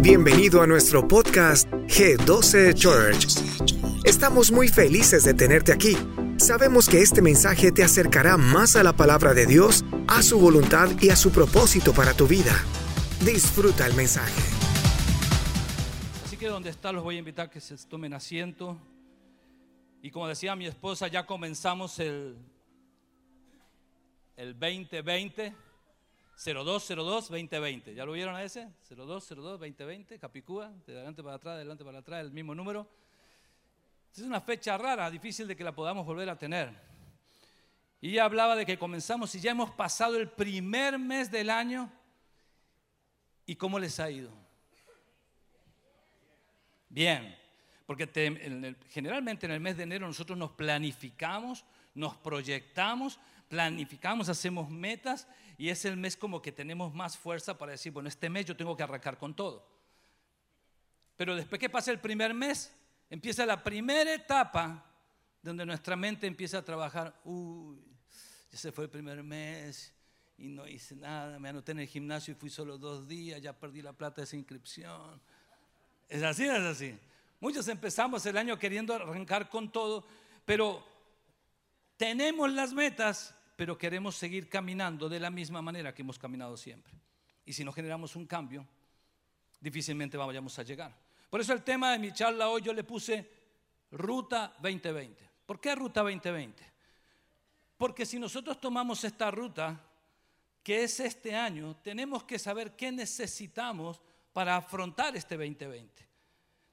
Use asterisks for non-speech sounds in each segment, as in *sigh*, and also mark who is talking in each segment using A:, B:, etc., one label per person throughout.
A: Bienvenido a nuestro podcast G12 Church. Estamos muy felices de tenerte aquí. Sabemos que este mensaje te acercará más a la palabra de Dios, a su voluntad y a su propósito para tu vida. Disfruta el mensaje.
B: Así que donde está los voy a invitar que se tomen asiento. Y como decía mi esposa, ya comenzamos el, el 2020, 0202-2020. ¿Ya lo vieron a ese? 0202-2020, Capicúa, de adelante para atrás, de adelante para atrás, el mismo número. Es una fecha rara, difícil de que la podamos volver a tener. Y ella hablaba de que comenzamos y ya hemos pasado el primer mes del año. ¿Y cómo les ha ido? Bien, porque generalmente en el mes de enero nosotros nos planificamos, nos proyectamos, planificamos, hacemos metas y es el mes como que tenemos más fuerza para decir, bueno, este mes yo tengo que arrancar con todo. Pero después que pasa el primer mes, empieza la primera etapa donde nuestra mente empieza a trabajar, uy, ya se fue el primer mes y no hice nada, me anoté en el gimnasio y fui solo dos días, ya perdí la plata de esa inscripción. Es así, es así. Muchos empezamos el año queriendo arrancar con todo, pero tenemos las metas, pero queremos seguir caminando de la misma manera que hemos caminado siempre. Y si no generamos un cambio, difícilmente vayamos a llegar. Por eso el tema de mi charla hoy yo le puse Ruta 2020. ¿Por qué Ruta 2020? Porque si nosotros tomamos esta ruta, que es este año, tenemos que saber qué necesitamos para afrontar este 2020.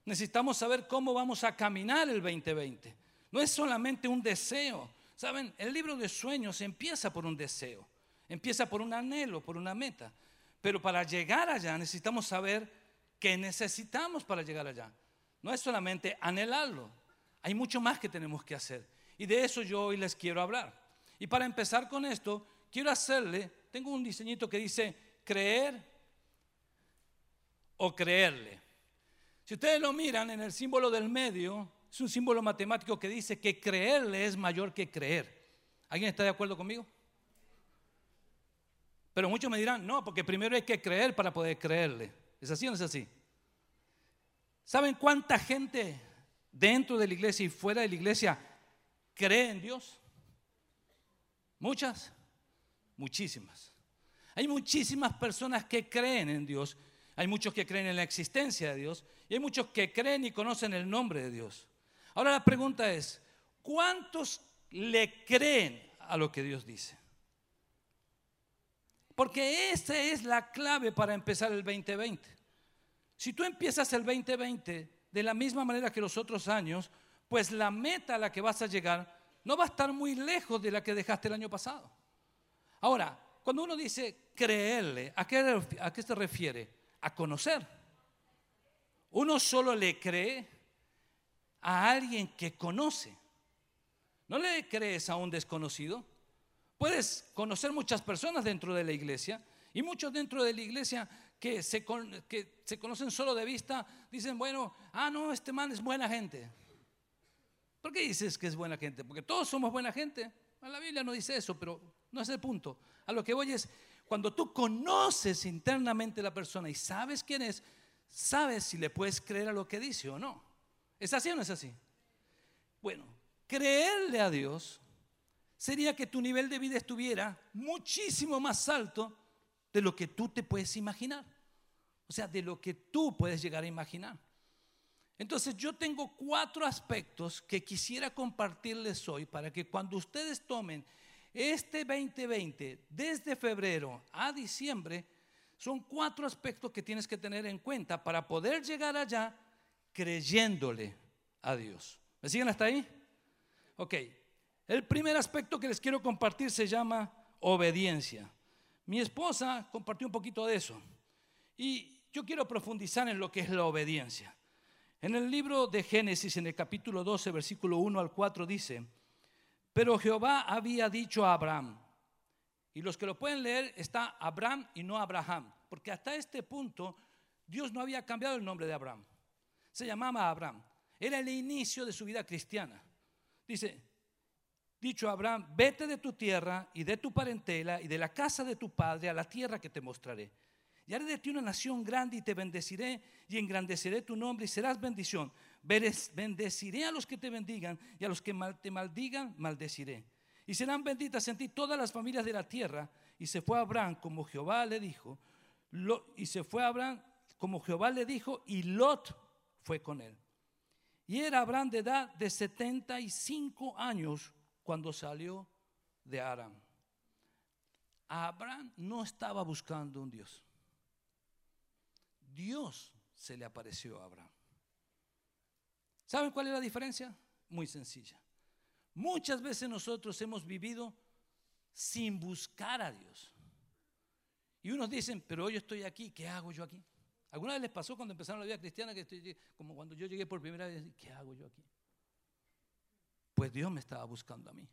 B: Necesitamos saber cómo vamos a caminar el 2020. No es solamente un deseo, Saben, el libro de sueños empieza por un deseo, empieza por un anhelo, por una meta. Pero para llegar allá necesitamos saber qué necesitamos para llegar allá. No es solamente anhelarlo, hay mucho más que tenemos que hacer. Y de eso yo hoy les quiero hablar. Y para empezar con esto, quiero hacerle, tengo un diseñito que dice creer o creerle. Si ustedes lo miran en el símbolo del medio, es un símbolo matemático que dice que creerle es mayor que creer. ¿Alguien está de acuerdo conmigo? Pero muchos me dirán, no, porque primero hay que creer para poder creerle. ¿Es así o no es así? ¿Saben cuánta gente dentro de la iglesia y fuera de la iglesia cree en Dios? ¿Muchas? Muchísimas. Hay muchísimas personas que creen en Dios. Hay muchos que creen en la existencia de Dios. Y hay muchos que creen y conocen el nombre de Dios. Ahora la pregunta es, ¿cuántos le creen a lo que Dios dice? Porque esa es la clave para empezar el 2020. Si tú empiezas el 2020 de la misma manera que los otros años, pues la meta a la que vas a llegar no va a estar muy lejos de la que dejaste el año pasado. Ahora, cuando uno dice creerle, ¿a qué, a qué se refiere? A conocer. Uno solo le cree a alguien que conoce. No le crees a un desconocido. Puedes conocer muchas personas dentro de la iglesia y muchos dentro de la iglesia que se, que se conocen solo de vista dicen, bueno, ah, no, este man es buena gente. ¿Por qué dices que es buena gente? Porque todos somos buena gente. La Biblia no dice eso, pero no es el punto. A lo que voy es, cuando tú conoces internamente a la persona y sabes quién es, sabes si le puedes creer a lo que dice o no. ¿Es así o no es así? Bueno, creerle a Dios sería que tu nivel de vida estuviera muchísimo más alto de lo que tú te puedes imaginar. O sea, de lo que tú puedes llegar a imaginar. Entonces yo tengo cuatro aspectos que quisiera compartirles hoy para que cuando ustedes tomen este 2020 desde febrero a diciembre, son cuatro aspectos que tienes que tener en cuenta para poder llegar allá creyéndole a Dios. ¿Me siguen hasta ahí? Ok. El primer aspecto que les quiero compartir se llama obediencia. Mi esposa compartió un poquito de eso. Y yo quiero profundizar en lo que es la obediencia. En el libro de Génesis, en el capítulo 12, versículo 1 al 4, dice, pero Jehová había dicho a Abraham, y los que lo pueden leer está Abraham y no Abraham, porque hasta este punto Dios no había cambiado el nombre de Abraham se llamaba Abraham. Era el inicio de su vida cristiana. Dice, dicho Abraham, vete de tu tierra y de tu parentela y de la casa de tu padre a la tierra que te mostraré. Y haré de ti una nación grande y te bendeciré y engrandeceré tu nombre y serás bendición. Bendeciré a los que te bendigan y a los que te maldigan, maldeciré. Y serán benditas en ti todas las familias de la tierra. Y se fue Abraham como Jehová le dijo. y se fue Abraham como Jehová le dijo y Lot fue con él. Y era Abraham de edad de 75 años cuando salió de Aram. Abraham no estaba buscando un Dios. Dios se le apareció a Abraham. ¿Saben cuál es la diferencia? Muy sencilla. Muchas veces nosotros hemos vivido sin buscar a Dios. Y unos dicen, pero hoy estoy aquí, ¿qué hago yo aquí? ¿Alguna vez les pasó cuando empezaron la vida cristiana que estoy, como cuando yo llegué por primera vez, ¿qué hago yo aquí? Pues Dios me estaba buscando a mí.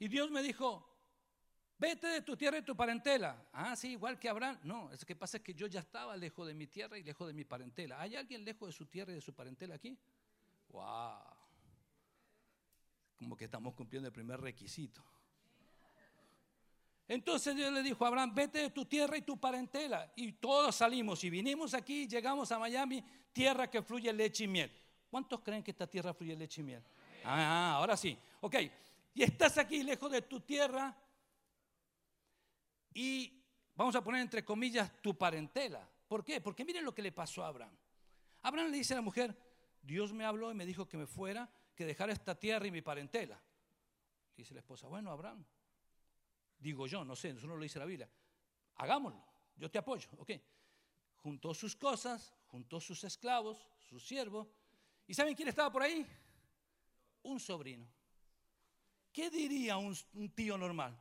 B: Y Dios me dijo, vete de tu tierra y tu parentela. Ah, sí, igual que Abraham. No, es que pasa que yo ya estaba lejos de mi tierra y lejos de mi parentela. ¿Hay alguien lejos de su tierra y de su parentela aquí? Wow. Como que estamos cumpliendo el primer requisito. Entonces Dios le dijo a Abraham, vete de tu tierra y tu parentela. Y todos salimos y vinimos aquí, llegamos a Miami, tierra que fluye leche y miel. ¿Cuántos creen que esta tierra fluye leche y miel? Ah, ahora sí. Ok. Y estás aquí lejos de tu tierra y vamos a poner entre comillas tu parentela. ¿Por qué? Porque miren lo que le pasó a Abraham. Abraham le dice a la mujer, Dios me habló y me dijo que me fuera, que dejara esta tierra y mi parentela. Dice la esposa, bueno, Abraham, Digo yo, no sé, eso no lo dice la Biblia. Hagámoslo, yo te apoyo, ok. Juntó sus cosas, juntó sus esclavos, sus siervos. ¿Y saben quién estaba por ahí? Un sobrino. ¿Qué diría un, tío normal?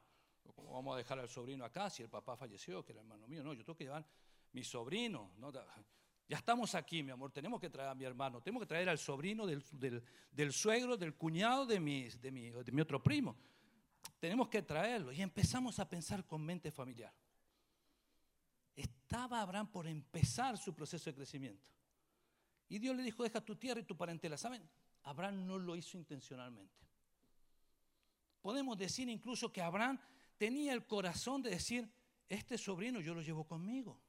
B: ¿Cómo vamos a dejar al sobrino acá si el papá falleció, que era hermano mío? No, yo tengo que llevar mi sobrino. Ya estamos aquí, mi amor, tenemos que traer a mi hermano, tenemos que traer al sobrino del, del, suegro, del cuñado de de, mi, de mi otro primo tenemos que traerlo. Y empezamos a pensar con mente familiar. Estaba Abraham por empezar su proceso de crecimiento. Y Dios le dijo, deja tu tierra y tu parentela. ¿Saben? Abraham no lo hizo intencionalmente. Podemos decir incluso que Abraham tenía el corazón de decir, este sobrino yo lo llevo conmigo.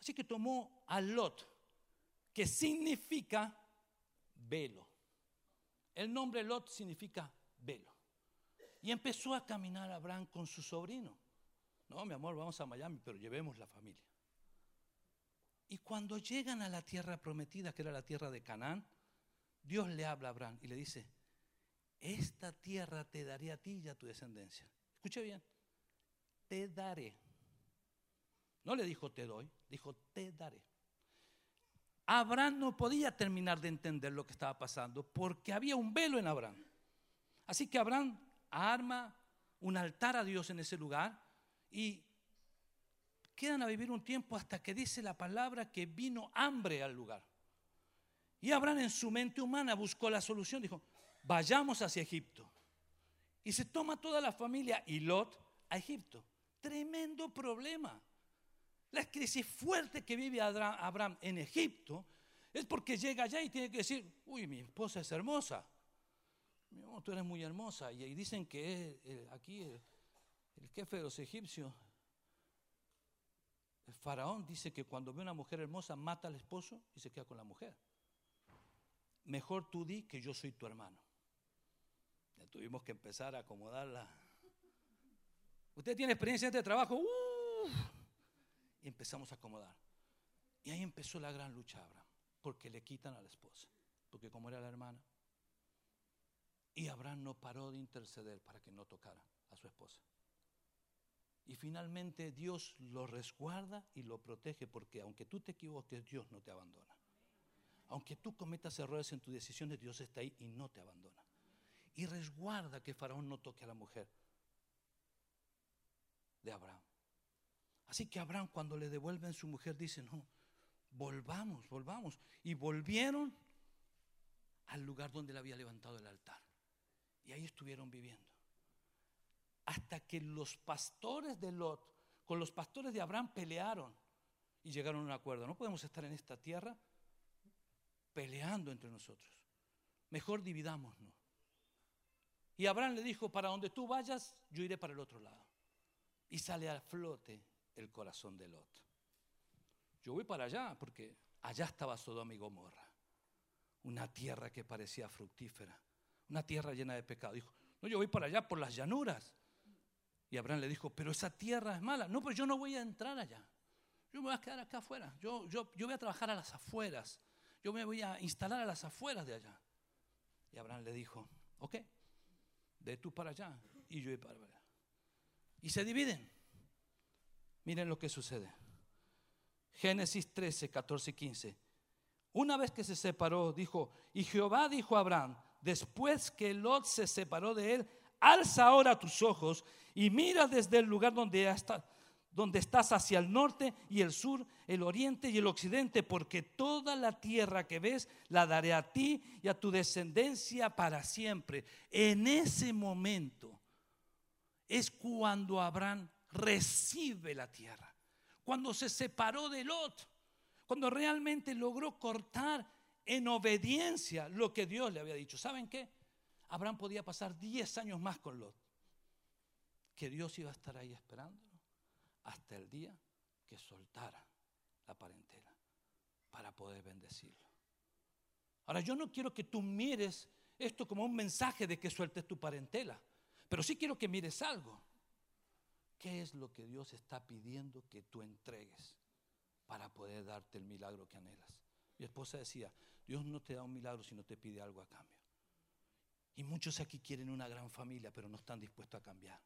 B: Así que tomó a Lot, que significa velo. El nombre Lot significa velo. Y empezó a caminar Abraham con su sobrino. No, mi amor, vamos a Miami, pero llevemos la familia. Y cuando llegan a la tierra prometida, que era la tierra de Canaán, Dios le habla a Abraham y le dice, esta tierra te daré a ti y a tu descendencia. Escuche bien, te daré. No le dijo te doy, dijo te daré. Abraham no podía terminar de entender lo que estaba pasando porque había un velo en Abraham. Así que Abraham arma un altar a Dios en ese lugar y quedan a vivir un tiempo hasta que dice la palabra que vino hambre al lugar. Y Abraham en su mente humana buscó la solución, dijo, vayamos hacia Egipto. Y se toma toda la familia y Lot a Egipto. Tremendo problema. La crisis fuerte que vive Abraham en Egipto es porque llega allá y tiene que decir, uy, mi esposa es hermosa tú eres muy hermosa. Y dicen que eh, aquí el, jefe de los egipcios, el faraón, dice que cuando ve una mujer hermosa mata al esposo y se queda con la mujer. Mejor tú di que yo soy tu hermano. Ya tuvimos que empezar a acomodarla. Usted tiene experiencia en este trabajo. Y empezamos a acomodar. Y ahí empezó la gran lucha, Abraham, porque le quitan a la esposa, porque como era la hermana, y Abraham no paró de interceder para que no tocara a su esposa. Y finalmente Dios lo resguarda y lo protege porque aunque tú te equivoques, Dios no te abandona. Aunque tú cometas errores en tus decisiones, Dios está ahí y no te abandona. Y resguarda que Faraón no toque a la mujer de Abraham. Así que Abraham cuando le devuelven su mujer dice, no, volvamos, volvamos. Y volvieron al lugar donde le había levantado el altar. Y ahí estuvieron viviendo. Hasta que los pastores de Lot con los pastores de Abraham pelearon y llegaron a un acuerdo. No podemos estar en esta tierra peleando entre nosotros. Mejor dividámonos. Y Abraham le dijo, para donde tú vayas, yo iré para el otro lado. Y sale a flote el corazón de Lot. Yo voy para allá porque allá estaba Sodoma y Gomorra, una tierra que parecía fructífera, una tierra llena de pecado. Dijo, no, yo voy para allá por las llanuras. Y Abraham le dijo, pero esa tierra es mala. No, pero yo no voy a entrar allá. Yo me voy a quedar acá afuera. Yo, yo, yo voy a trabajar a las afueras. Yo me voy a instalar a las afueras de allá. Y Abraham le dijo, ok, de tú para allá y yo para allá. Y se dividen. Miren lo que sucede. Génesis 13, 14 y 15. Una vez que se separó, dijo, y Jehová dijo a Abraham, después que Lot se separó de él, alza ahora tus ojos y mira desde el lugar donde, está, donde estás hacia el norte y el sur, el oriente y el occidente, porque toda la tierra que ves la daré a ti y a tu descendencia para siempre. En ese momento es cuando Abraham recibe la tierra, cuando se separó de Lot, cuando realmente logró cortar en obediencia lo que Dios le había dicho. ¿Saben qué? Abraham podía pasar 10 años más con Lot, que Dios iba a estar ahí esperándolo hasta el día que soltara la parentela para poder bendecirlo. Ahora, yo no quiero que tú mires esto como un mensaje de que sueltes tu parentela, pero sí quiero que mires algo. ¿Qué es lo que Dios está pidiendo que tú entregues para poder darte el milagro que anhelas? Esposa decía, Dios no te da un milagro si no te pide algo a cambio. Y muchos aquí quieren una gran familia, pero no están dispuestos a cambiar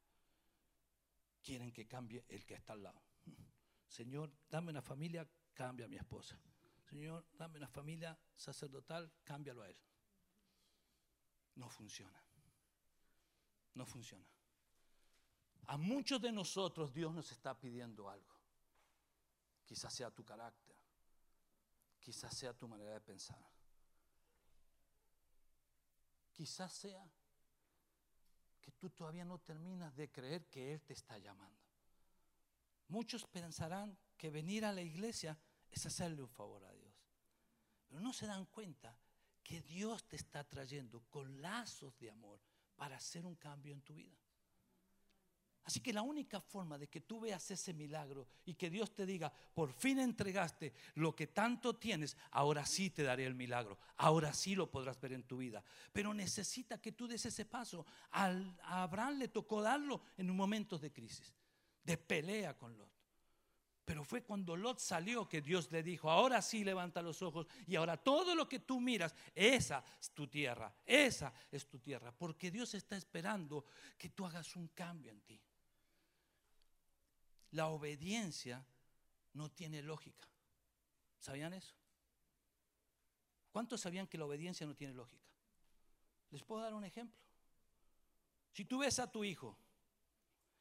B: quieren que cambie el que está al lado. *laughs* Señor, dame una familia, cambia a mi esposa. Señor, dame una familia sacerdotal, cámbialo a él. No funciona. No funciona. A muchos de nosotros Dios nos está pidiendo algo. Quizás sea tu carácter. Quizás sea tu manera de pensar. Quizás sea tú todavía no terminas de creer que Él te está llamando. Muchos pensarán que venir a la iglesia es hacerle un favor a Dios. Pero no se dan cuenta que Dios te está trayendo con lazos de amor para hacer un cambio en tu vida. Así que la única forma de que tú veas ese milagro y que Dios te diga, por fin entregaste lo que tanto tienes, ahora sí te daré el milagro, ahora sí lo podrás ver en tu vida. Pero necesita que tú des ese paso. A Abraham le tocó darlo en un momento de crisis, de pelea con Lot. Pero fue cuando Lot salió que Dios le dijo, ahora sí levanta los ojos y ahora todo lo que tú miras, esa es tu tierra, esa es tu tierra, porque Dios está esperando que tú hagas un cambio en ti. La obediencia no tiene lógica. ¿Sabían eso? ¿Cuántos sabían que la obediencia no tiene lógica? Les puedo dar un ejemplo. Si tú ves a tu hijo,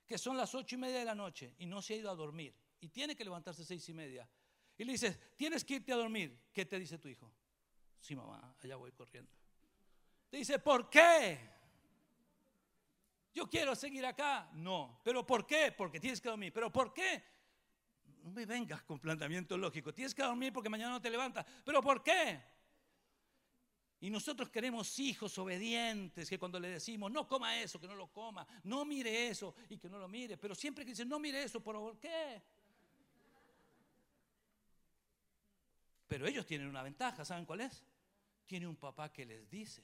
B: que son las ocho y media de la noche y no se ha ido a dormir y tiene que levantarse seis y media, y le dices, tienes que irte a dormir, ¿qué te dice tu hijo? Sí, mamá, allá voy corriendo. Te dice, ¿por qué? Yo quiero seguir acá. No. ¿Pero por qué? Porque tienes que dormir. ¿Pero por qué? No me vengas con planteamiento lógico. Tienes que dormir porque mañana no te levantas. ¿Pero por qué? Y nosotros queremos hijos obedientes que cuando le decimos, no coma eso, que no lo coma, no mire eso y que no lo mire. Pero siempre que dicen, no mire eso, ¿por qué? Pero ellos tienen una ventaja, ¿saben cuál es? Tiene un papá que les dice.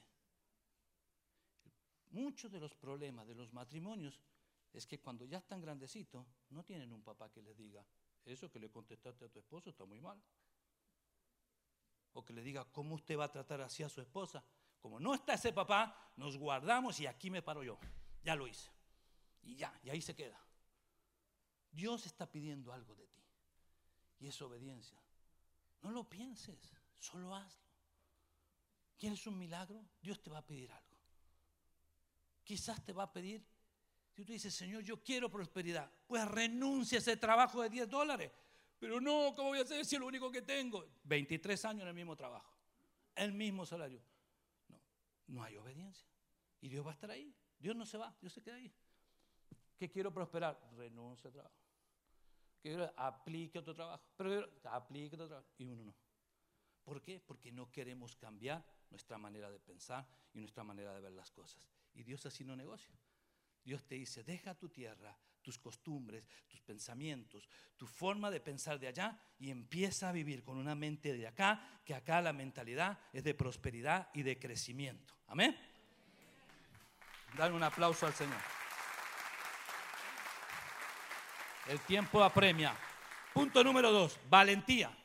B: Muchos de los problemas de los matrimonios es que cuando ya están grandecitos no tienen un papá que les diga, eso que le contestaste a tu esposo está muy mal. O que le diga, ¿cómo usted va a tratar así a su esposa? Como no está ese papá, nos guardamos y aquí me paro yo. Ya lo hice. Y ya, y ahí se queda. Dios está pidiendo algo de ti. Y es obediencia. No lo pienses, solo hazlo. ¿Quieres un milagro? Dios te va a pedir algo quizás te va a pedir, si tú dices, Señor, yo quiero prosperidad, pues renuncia a ese trabajo de 10 dólares. Pero no, ¿cómo voy a hacer si lo único que tengo? 23 años en el mismo trabajo, el mismo salario. No, no hay obediencia. Y Dios va a estar ahí. Dios no se va, Dios se queda ahí. ¿Qué quiero prosperar? Renuncia al trabajo. Que aplique otro trabajo. Pero aplique otro trabajo. Y uno no. ¿Por qué? Porque no queremos cambiar nuestra manera de pensar y nuestra manera de ver las cosas. Y Dios así no negocia. Dios te dice, deja tu tierra, tus costumbres, tus pensamientos, tu forma de pensar de allá y empieza a vivir con una mente de acá, que acá la mentalidad es de prosperidad y de crecimiento. Amén. Dan un aplauso al Señor. El tiempo apremia. Punto número dos, valentía.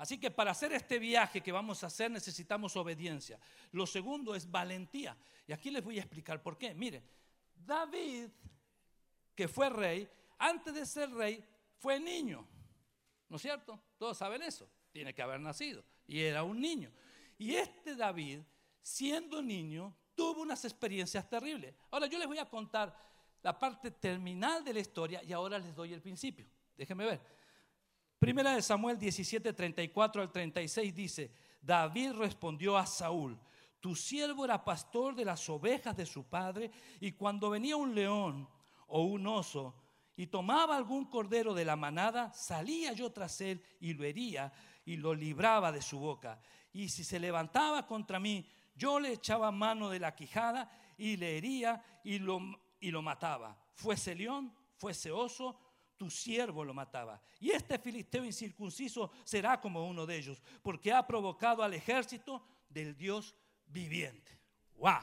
B: Así que para hacer este viaje que vamos a hacer necesitamos obediencia. Lo segundo es valentía. Y aquí les voy a explicar por qué. Mire, David, que fue rey, antes de ser rey, fue niño. ¿No es cierto? Todos saben eso. Tiene que haber nacido. Y era un niño. Y este David, siendo niño, tuvo unas experiencias terribles. Ahora yo les voy a contar la parte terminal de la historia y ahora les doy el principio. Déjenme ver. Primera de Samuel 17, 34 al 36 dice, David respondió a Saúl, tu siervo era pastor de las ovejas de su padre y cuando venía un león o un oso y tomaba algún cordero de la manada, salía yo tras él y lo hería y lo libraba de su boca. Y si se levantaba contra mí, yo le echaba mano de la quijada y le hería y lo, y lo mataba. Fuese león, fuese oso, tu siervo lo mataba. Y este filisteo incircunciso será como uno de ellos, porque ha provocado al ejército del Dios viviente. ¡Wow!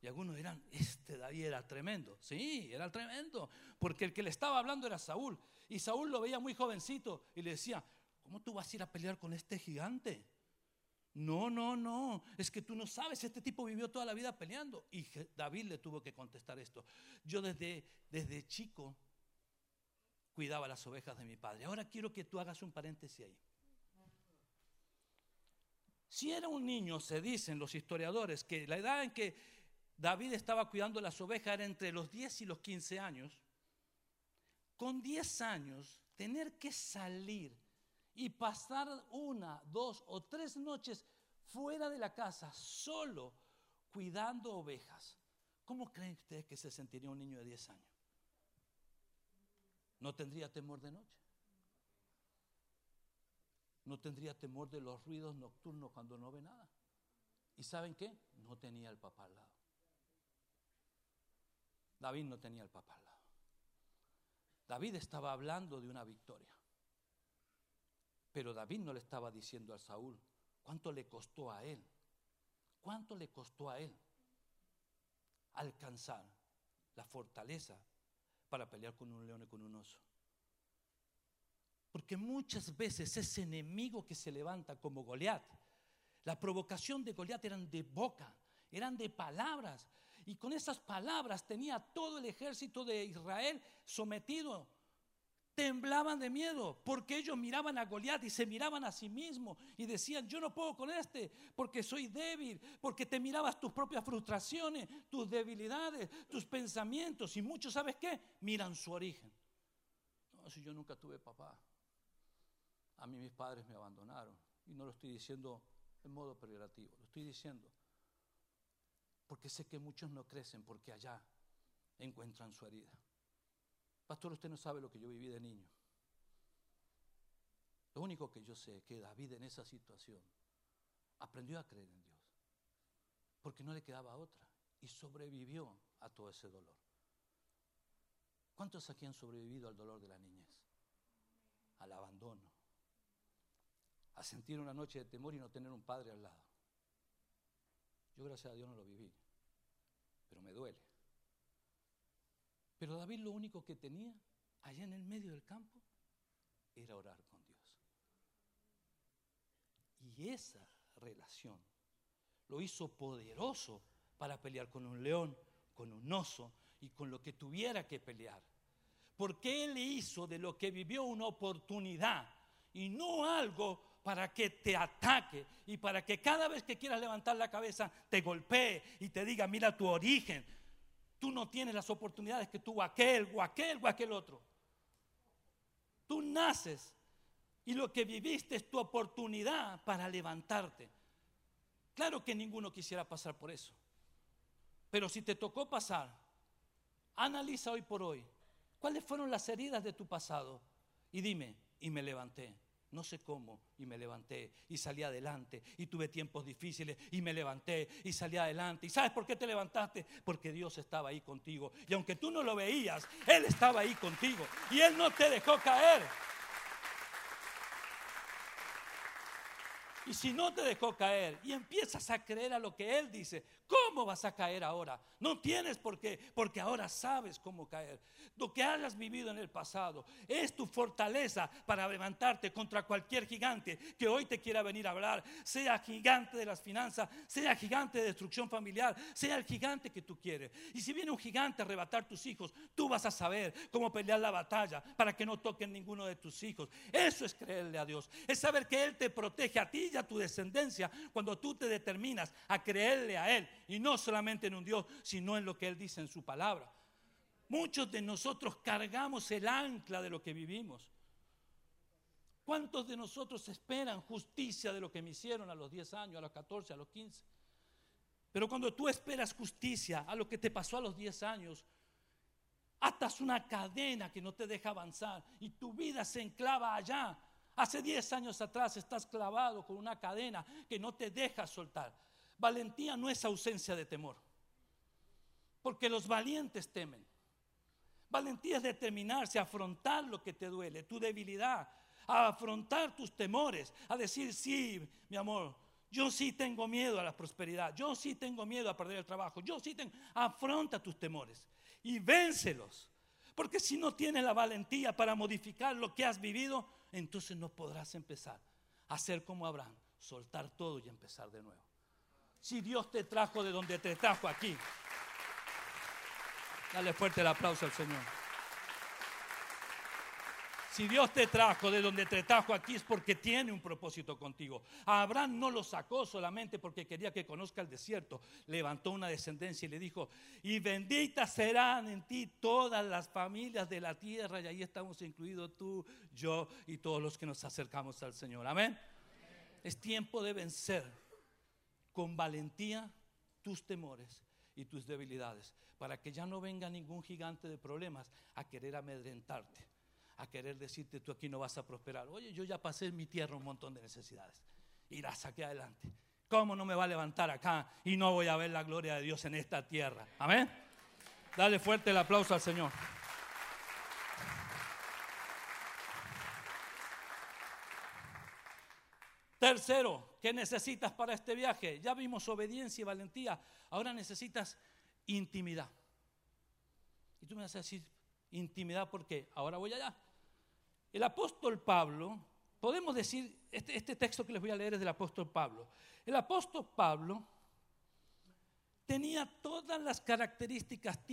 B: Y algunos dirán, este David era tremendo. Sí, era tremendo, porque el que le estaba hablando era Saúl. Y Saúl lo veía muy jovencito y le decía, ¿cómo tú vas a ir a pelear con este gigante? No, no, no, es que tú no sabes, este tipo vivió toda la vida peleando. Y David le tuvo que contestar esto. Yo desde, desde chico cuidaba las ovejas de mi padre. Ahora quiero que tú hagas un paréntesis ahí. Si era un niño, se dicen los historiadores, que la edad en que David estaba cuidando las ovejas era entre los 10 y los 15 años, con 10 años tener que salir y pasar una, dos o tres noches fuera de la casa solo cuidando ovejas. ¿Cómo creen ustedes que se sentiría un niño de 10 años? No tendría temor de noche. No tendría temor de los ruidos nocturnos cuando no ve nada. ¿Y saben qué? No tenía el papá al lado. David no tenía el papá al lado. David estaba hablando de una victoria. Pero David no le estaba diciendo a Saúl cuánto le costó a él. ¿Cuánto le costó a él alcanzar la fortaleza para pelear con un león y con un oso. Porque muchas veces ese enemigo que se levanta como Goliat, la provocación de Goliat eran de boca, eran de palabras. Y con esas palabras tenía todo el ejército de Israel sometido temblaban de miedo porque ellos miraban a Goliat y se miraban a sí mismos y decían, yo no puedo con este porque soy débil, porque te mirabas tus propias frustraciones, tus debilidades, tus pensamientos y muchos, ¿sabes qué? Miran su origen. No, si yo nunca tuve papá, a mí mis padres me abandonaron y no lo estoy diciendo en modo peyorativo, lo estoy diciendo porque sé que muchos no crecen porque allá encuentran su herida. Pastor, usted no sabe lo que yo viví de niño. Lo único que yo sé es que David en esa situación aprendió a creer en Dios, porque no le quedaba otra, y sobrevivió a todo ese dolor. ¿Cuántos aquí han sobrevivido al dolor de la niñez? Al abandono, a sentir una noche de temor y no tener un padre al lado. Yo gracias a Dios no lo viví, pero me duele. Pero David lo único que tenía allá en el medio del campo era orar con Dios. Y esa relación lo hizo poderoso para pelear con un león, con un oso y con lo que tuviera que pelear. Porque él hizo de lo que vivió una oportunidad y no algo para que te ataque y para que cada vez que quieras levantar la cabeza te golpee y te diga, mira tu origen, Tú no tienes las oportunidades que tuvo aquel o aquel o aquel otro. Tú naces y lo que viviste es tu oportunidad para levantarte. Claro que ninguno quisiera pasar por eso. Pero si te tocó pasar, analiza hoy por hoy cuáles fueron las heridas de tu pasado y dime, y me levanté. No sé cómo, y me levanté y salí adelante y tuve tiempos difíciles y me levanté y salí adelante. ¿Y sabes por qué te levantaste? Porque Dios estaba ahí contigo. Y aunque tú no lo veías, Él estaba ahí contigo y Él no te dejó caer. Y si no te dejó caer y empiezas a creer a lo que Él dice, ¿cómo vas a caer ahora? No tienes por qué, porque ahora sabes cómo caer. Lo que hayas vivido en el pasado es tu fortaleza para levantarte contra cualquier gigante que hoy te quiera venir a hablar, sea gigante de las finanzas, sea gigante de destrucción familiar, sea el gigante que tú quieres. Y si viene un gigante a arrebatar tus hijos, tú vas a saber cómo pelear la batalla para que no toquen ninguno de tus hijos. Eso es creerle a Dios, es saber que Él te protege a ti y a tu descendencia cuando tú te determinas a creerle a Él y no solamente en un Dios, sino en lo que Él dice en su palabra. Muchos de nosotros cargamos el ancla de lo que vivimos. ¿Cuántos de nosotros esperan justicia de lo que me hicieron a los 10 años, a los 14, a los 15? Pero cuando tú esperas justicia a lo que te pasó a los 10 años, atas una cadena que no te deja avanzar y tu vida se enclava allá. Hace 10 años atrás estás clavado con una cadena que no te deja soltar. Valentía no es ausencia de temor, porque los valientes temen. Valentía es determinarse afrontar lo que te duele, tu debilidad, a afrontar tus temores, a decir, sí, mi amor, yo sí tengo miedo a la prosperidad, yo sí tengo miedo a perder el trabajo, yo sí tengo, afronta tus temores y vénselos. Porque si no tienes la valentía para modificar lo que has vivido, entonces no podrás empezar a ser como Abraham, soltar todo y empezar de nuevo. Si Dios te trajo de donde te trajo aquí, dale fuerte el aplauso al Señor. Si Dios te trajo de donde te trajo aquí es porque tiene un propósito contigo. Abraham no lo sacó solamente porque quería que conozca el desierto. Levantó una descendencia y le dijo, y benditas serán en ti todas las familias de la tierra. Y ahí estamos incluidos tú, yo y todos los que nos acercamos al Señor. Amén. Es tiempo de vencer con valentía tus temores y tus debilidades, para que ya no venga ningún gigante de problemas a querer amedrentarte a querer decirte tú aquí no vas a prosperar. Oye, yo ya pasé en mi tierra un montón de necesidades y las saqué adelante. ¿Cómo no me va a levantar acá y no voy a ver la gloria de Dios en esta tierra? Amén. Dale fuerte el aplauso al Señor. Tercero, ¿qué necesitas para este viaje? Ya vimos obediencia y valentía. Ahora necesitas intimidad. Y tú me vas a decir, intimidad porque ahora voy allá. El apóstol Pablo, podemos decir, este, este, texto que les voy a leer es del apóstol Pablo. El apóstol Pablo tenía todas las características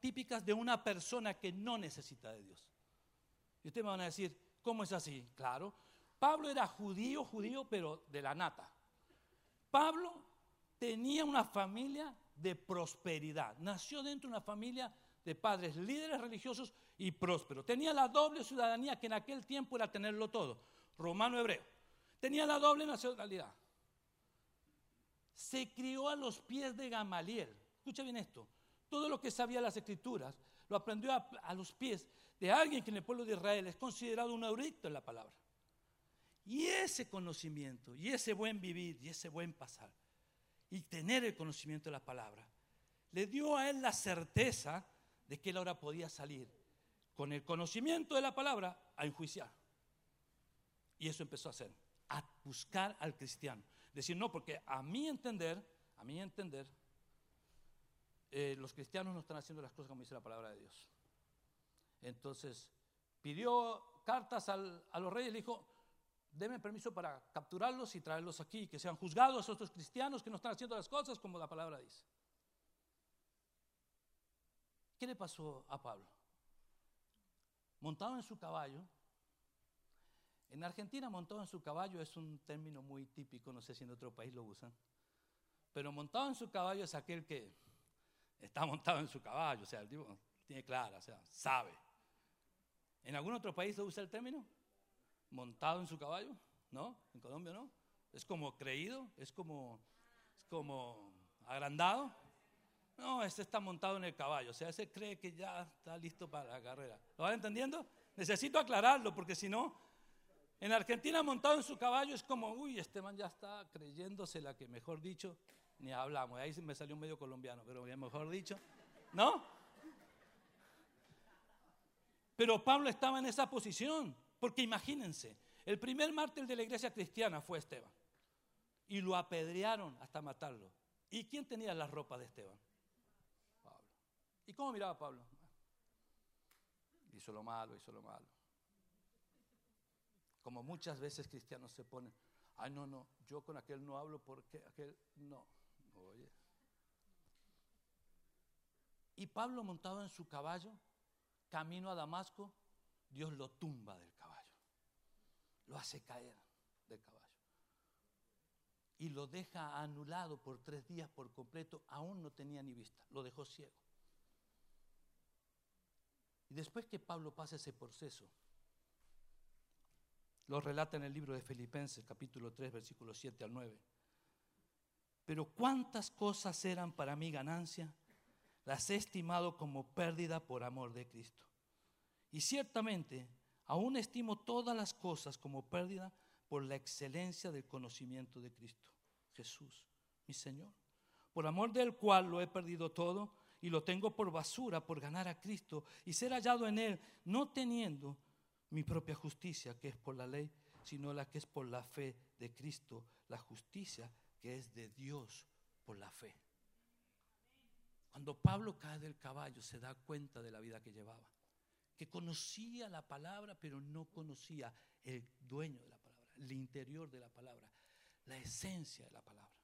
B: típicas de una persona que no necesita de Dios. Y ustedes me van a decir, ¿cómo es así? Claro, Pablo era judío, judío, pero de la nata. Pablo tenía una familia de prosperidad, nació dentro de una familia de padres líderes religiosos y próspero. Tenía la doble ciudadanía que en aquel tiempo era tenerlo todo, romano hebreo. Tenía la doble nacionalidad. Se crió a los pies de Gamaliel. Escucha bien esto. Todo lo que sabía las escrituras lo aprendió a, los pies de alguien que en el pueblo de Israel es considerado un erudito en la palabra. Y ese conocimiento, y ese buen vivir, y ese buen pasar, y tener el conocimiento de la palabra, le dio a él la certeza de que él ahora podía salir con el conocimiento de la palabra a enjuiciar. Y eso empezó a hacer, a buscar al cristiano. Decir, no, porque a mi entender, a mi entender, eh, los cristianos no están haciendo las cosas como dice la palabra de Dios. Entonces, pidió cartas a los reyes y le dijo, denme permiso para capturarlos y traerlos aquí, que sean juzgados estos cristianos que no están haciendo las cosas como la palabra dice. ¿Qué le pasó a Pablo? montado en su caballo. En Argentina montado en su caballo es un término muy típico, no sé si en otro país lo usan. Pero montado en su caballo es aquel que está montado en su caballo, o sea, el tipo tiene clara, o sea, sabe. ¿En algún otro país lo usa el término? ¿Montado en su caballo? ¿No? ¿En Colombia no? ¿Es como creído? ¿Es como, es como agrandado? No, este está montado en el caballo, o sea, ese cree que ya está listo para la carrera. ¿Lo van entendiendo? Necesito aclararlo porque si no, En Argentina montado en su caballo es como, uy, este man ya está creyéndose la que, mejor dicho, ni hablamos. Ahí me salió un medio colombiano, pero mejor dicho, ¿no? Pero Pablo estaba en esa posición, porque imagínense, el primer mártir de la iglesia cristiana fue Esteban. Y lo apedrearon hasta matarlo. ¿Y quién tenía la ropa de Esteban? Pablo. ¿Y cómo miraba Pablo? Hizo lo malo, hizo lo malo. Como muchas veces cristianos se ponen, ay no, no, yo con aquel no hablo porque aquel no. Oye. Y Pablo montado en su caballo, camino a Damasco, Dios lo tumba del. Lo hace caer del caballo. Y lo deja anulado por tres días por completo, aún no tenía ni vista, lo dejó ciego. Y después que Pablo pasa ese proceso, lo relata en el libro de Filipenses, capítulo 3, versículos 7 al 9. Pero cuántas cosas eran para mí ganancia, las he estimado como pérdida por amor de Cristo. Y ciertamente, aún estimo todas las cosas como pérdida por la excelencia del conocimiento de Cristo, Jesús, mi Señor, por amor del cual lo he perdido todo y lo tengo por basura por ganar a Cristo y ser hallado en Él, no teniendo mi propia justicia, que es por la ley, sino la que es por la fe de Cristo, la justicia que es de Dios por la fe. Cuando Pablo cae del caballo se da cuenta de la vida que llevaba, que conocía la palabra, pero no conocía el dueño de la palabra, el interior de la palabra, la esencia de la palabra.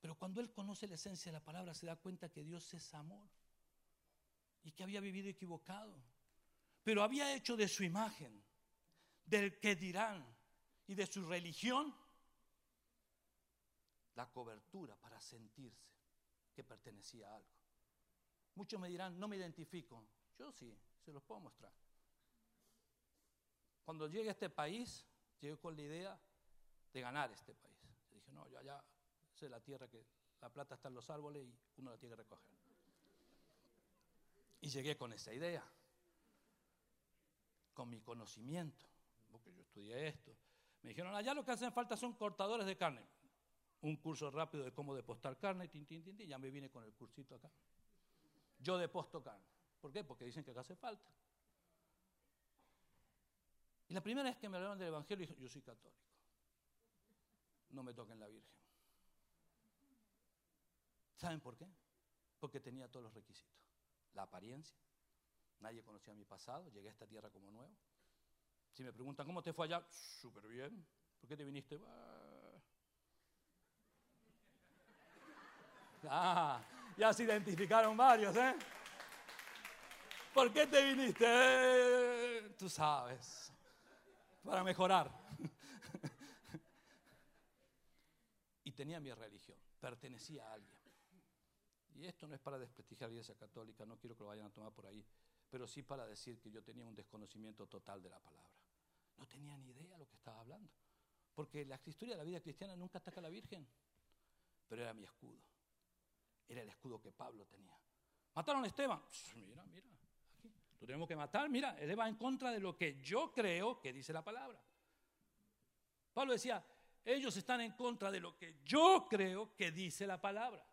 B: Pero cuando él conoce la esencia de la palabra se da cuenta que Dios es amor y que había vivido equivocado pero había hecho de su imagen, del que dirán y de su religión la cobertura para sentirse que pertenecía a algo. Muchos me dirán, no me identifico. Yo sí, se los puedo mostrar. Cuando llegué a este país, llegué con la idea de ganar este país. dije, no, yo allá sé la tierra que la plata está en los árboles y uno la tiene que recoger. Y llegué con esa idea con mi conocimiento, porque yo estudié esto. Me dijeron, allá lo que hacen falta son cortadores de carne. Un curso rápido de cómo depostar carne, tin, tin, tin, ya me vine con el cursito acá. Yo deposto carne. ¿Por qué? Porque dicen que acá hace falta. Y la primera vez que me hablaron del Evangelio, dije, yo soy católico. No me toquen la Virgen. ¿Saben por qué? Porque tenía todos los requisitos. La apariencia, Nadie conocía mi pasado, llegué a esta tierra como nuevo. Si me preguntan, ¿cómo te fue allá? Súper bien. ¿Por qué te viniste? Ah, ya se identificaron varios, ¿eh? ¿Por qué te viniste? tú sabes, para mejorar. y tenía mi religión, pertenecía a alguien. Y esto no es para desprestigiar la iglesia católica, no quiero que lo vayan a tomar por ahí pero sí para decir que yo tenía un desconocimiento total de la palabra. No tenía ni idea de lo que estaba hablando. Porque la historia de la vida cristiana nunca ataca a la Virgen, pero era mi escudo. Era el escudo que Pablo tenía. Mataron a Esteban. Mira, mira, tenemos que matar. Mira, él va en contra de lo que yo creo que dice la palabra. Pablo decía, ellos están en contra de lo que yo creo que dice la palabra.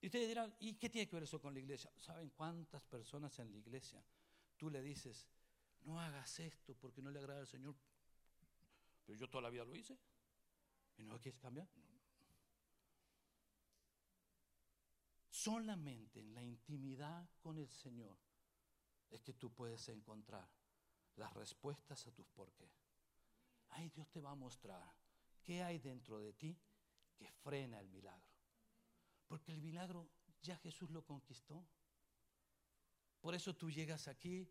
B: Y ustedes dirán, ¿y qué tiene que ver eso con la iglesia? ¿Saben cuántas personas en la iglesia tú le dices, no hagas esto porque no le agrada al Señor? Pero yo toda la vida lo hice. ¿Y no quieres cambiar? Solamente en la intimidad con el Señor es que tú puedes encontrar las respuestas a tus por qué. Ahí Dios te va a mostrar qué hay dentro de ti que frena el milagro. Porque el milagro ya Jesús lo conquistó. Por eso tú llegas aquí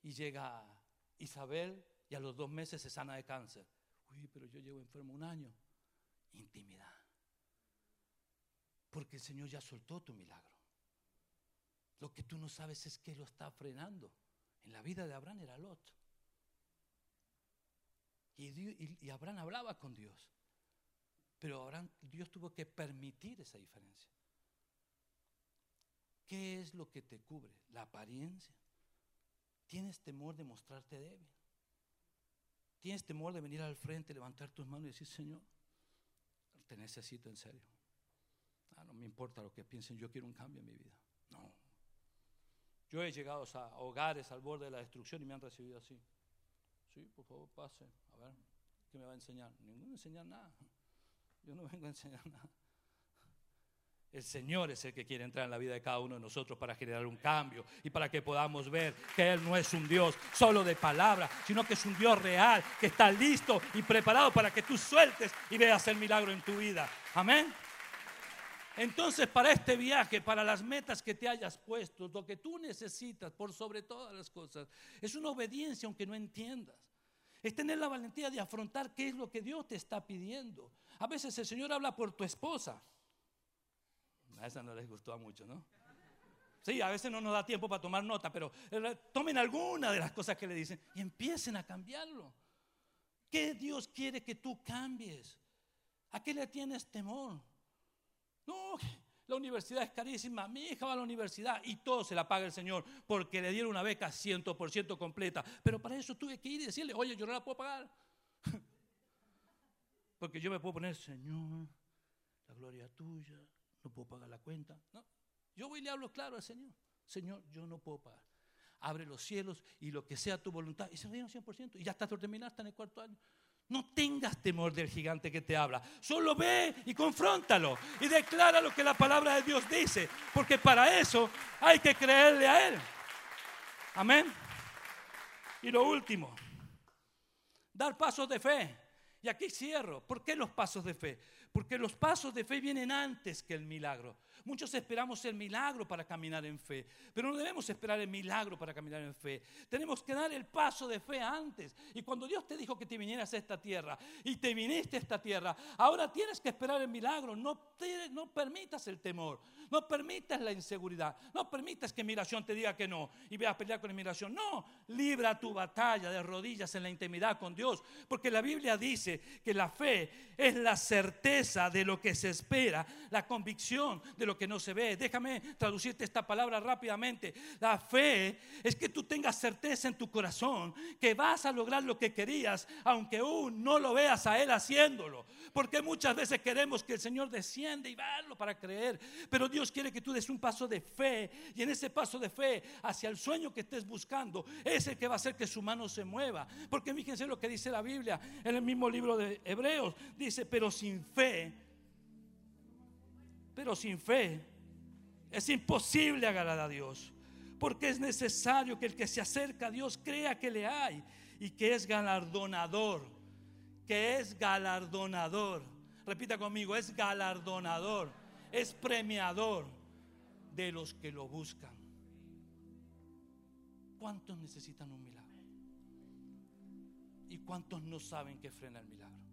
B: y llega Isabel y a los dos meses se sana de cáncer. Uy, pero yo llevo enfermo un año. Intimidad. Porque el Señor ya soltó tu milagro. Lo que tú no sabes es que lo está frenando. En la vida de Abraham era Lot. Y, Abraham hablaba con Dios. Pero Dios tuvo que permitir esa diferencia. ¿Qué es lo que te cubre? La apariencia. ¿Tienes temor de mostrarte débil? tienes temor de venir al frente, levantar tus manos y decir, Señor, te necesito en serio. Ah, no me importa lo que piensen, yo quiero un cambio en mi vida. No. Yo he llegado a hogares al borde de la destrucción y me han recibido así. Sí, por favor, pase. A ver, ¿qué me va a enseñar? Ninguno enseñar nada. Yo no *laughs* vengo a enseñar nada. El Señor es el que quiere entrar en la vida de cada uno de nosotros para generar un cambio y para que podamos ver que Él no es un Dios solo de palabra, sino que es un Dios real, que está listo y preparado para que tú sueltes y veas el milagro en tu vida. Amén. Entonces, para este viaje, para las metas que te hayas puesto, lo que tú necesitas por sobre todas las cosas, es una obediencia aunque no entiendas. Es tener la valentía de afrontar qué es lo que Dios te está pidiendo. A veces el Señor habla por tu esposa. A esa no les gustó a muchos, ¿no? Sí, a veces no nos da tiempo para tomar nota, pero eh, tomen alguna de las cosas que le dicen y empiecen a cambiarlo. ¿Qué Dios quiere que tú cambies? ¿A qué le tienes temor? No, la universidad es carísima. Mi hija va a la universidad y todo se la paga el Señor porque le dieron una beca 100% completa. Pero para eso tuve que ir y decirle, oye, yo no la puedo pagar. *laughs* Porque yo me puedo poner, Señor, la gloria tuya, no puedo pagar la cuenta. No, yo voy y le hablo claro al Señor. Señor, yo no puedo pagar. Abre los cielos y lo que sea tu voluntad. Y se lo dieron 100%. Y ya está por terminar, está en el cuarto año. No tengas temor del gigante que te habla. Solo ve y confróntalo. Y declara lo que la palabra de Dios dice. Porque para eso hay que creerle a Él. Amén. Y lo último, dar pasos de fe. Y aquí cierro. ¿Por qué los pasos de fe? Porque los pasos de fe vienen antes que el milagro. Muchos esperamos el milagro para caminar en fe, pero no debemos esperar el milagro para caminar en fe. Tenemos que dar el paso de fe antes. Y cuando Dios te dijo que te vinieras a esta tierra y te viniste a esta tierra, ahora tienes que esperar el milagro. No, permitas el temor, no permitas la inseguridad, no permitas que migración te diga que no y veas pelear con la migración. No, libra tu batalla de rodillas en la intimidad con Dios, porque la Biblia dice que la fe es la certeza de lo que se espera, la convicción de lo que no se ve. Déjame traducirte esta palabra rápidamente. La fe es que tú tengas certeza en tu corazón que vas a lograr lo que querías, aunque aún no lo veas a Él haciéndolo. Porque muchas veces queremos que el Señor descienda y verlo para creer. Pero Dios quiere que tú des un paso de fe. Y en ese paso de fe hacia el sueño que estés buscando es el que va a hacer que su mano se mueva. Porque fíjense lo que dice la Biblia en el mismo libro de Hebreos. Dice, pero sin fe pero sin fe es imposible agradar a Dios. Porque es necesario que el que se acerca a Dios crea que le hay y que es galardonador. Que es galardonador. Repita conmigo, es galardonador. Es premiador de los que lo buscan. ¿Cuántos necesitan un milagro? ¿Y cuántos no saben que frena el milagro?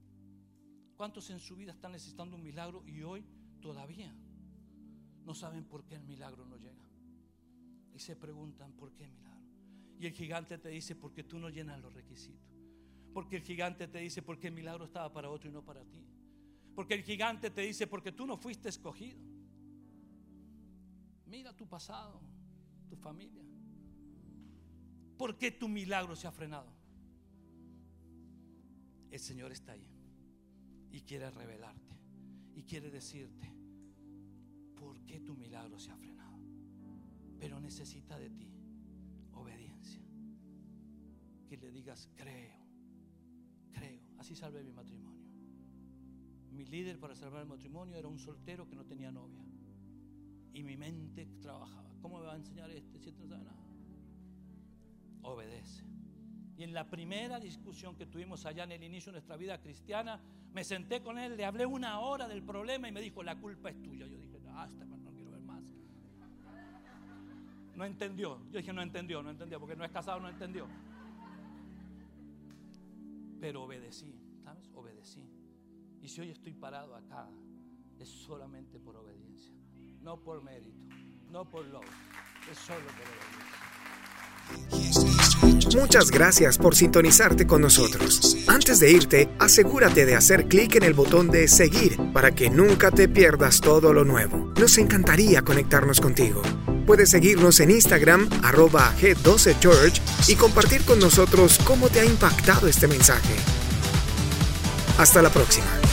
B: ¿Cuántos en su vida están necesitando un milagro y hoy todavía no saben por qué el milagro no llega. Y se preguntan por qué el milagro. Y el gigante te dice, porque tú no llenas los requisitos. Porque el gigante te dice, porque el milagro estaba para otro y no para ti. Porque el gigante te dice, porque tú no fuiste escogido. Mira tu pasado, tu familia. ¿Por qué tu milagro se ha frenado? El Señor está ahí y quiere revelarte y quiere decirte por qué tu milagro se ha frenado. Pero necesita de ti obediencia. Que le digas, creo, creo. Así salvé mi matrimonio. Mi líder para salvar el matrimonio era un soltero que no tenía novia. Y mi mente trabajaba. ¿Cómo me va a enseñar este si no sabe nada? Obedece. Y en la primera discusión que tuvimos allá en el inicio de nuestra vida cristiana, me senté con él, le hablé una hora del problema y me dijo, la culpa es tuya. Yo dije, basta, no quiero ver más. No entendió. Yo dije, no entendió, no entendió, porque no es casado, no entendió. Pero obedecí, ¿sabes? Obedecí. Y si hoy estoy parado acá, es solamente por obediencia, no por mérito, no por logro, es solo por
A: obediencia. Muchas gracias por sintonizarte con nosotros. Antes de irte, asegúrate de hacer clic en el botón de seguir para que nunca te pierdas todo lo nuevo. Nos encantaría conectarnos contigo. puedes seguirnos en Instagram, arroba G12Church, y compartir con nosotros cómo te ha impactado este mensaje. Hasta la próxima.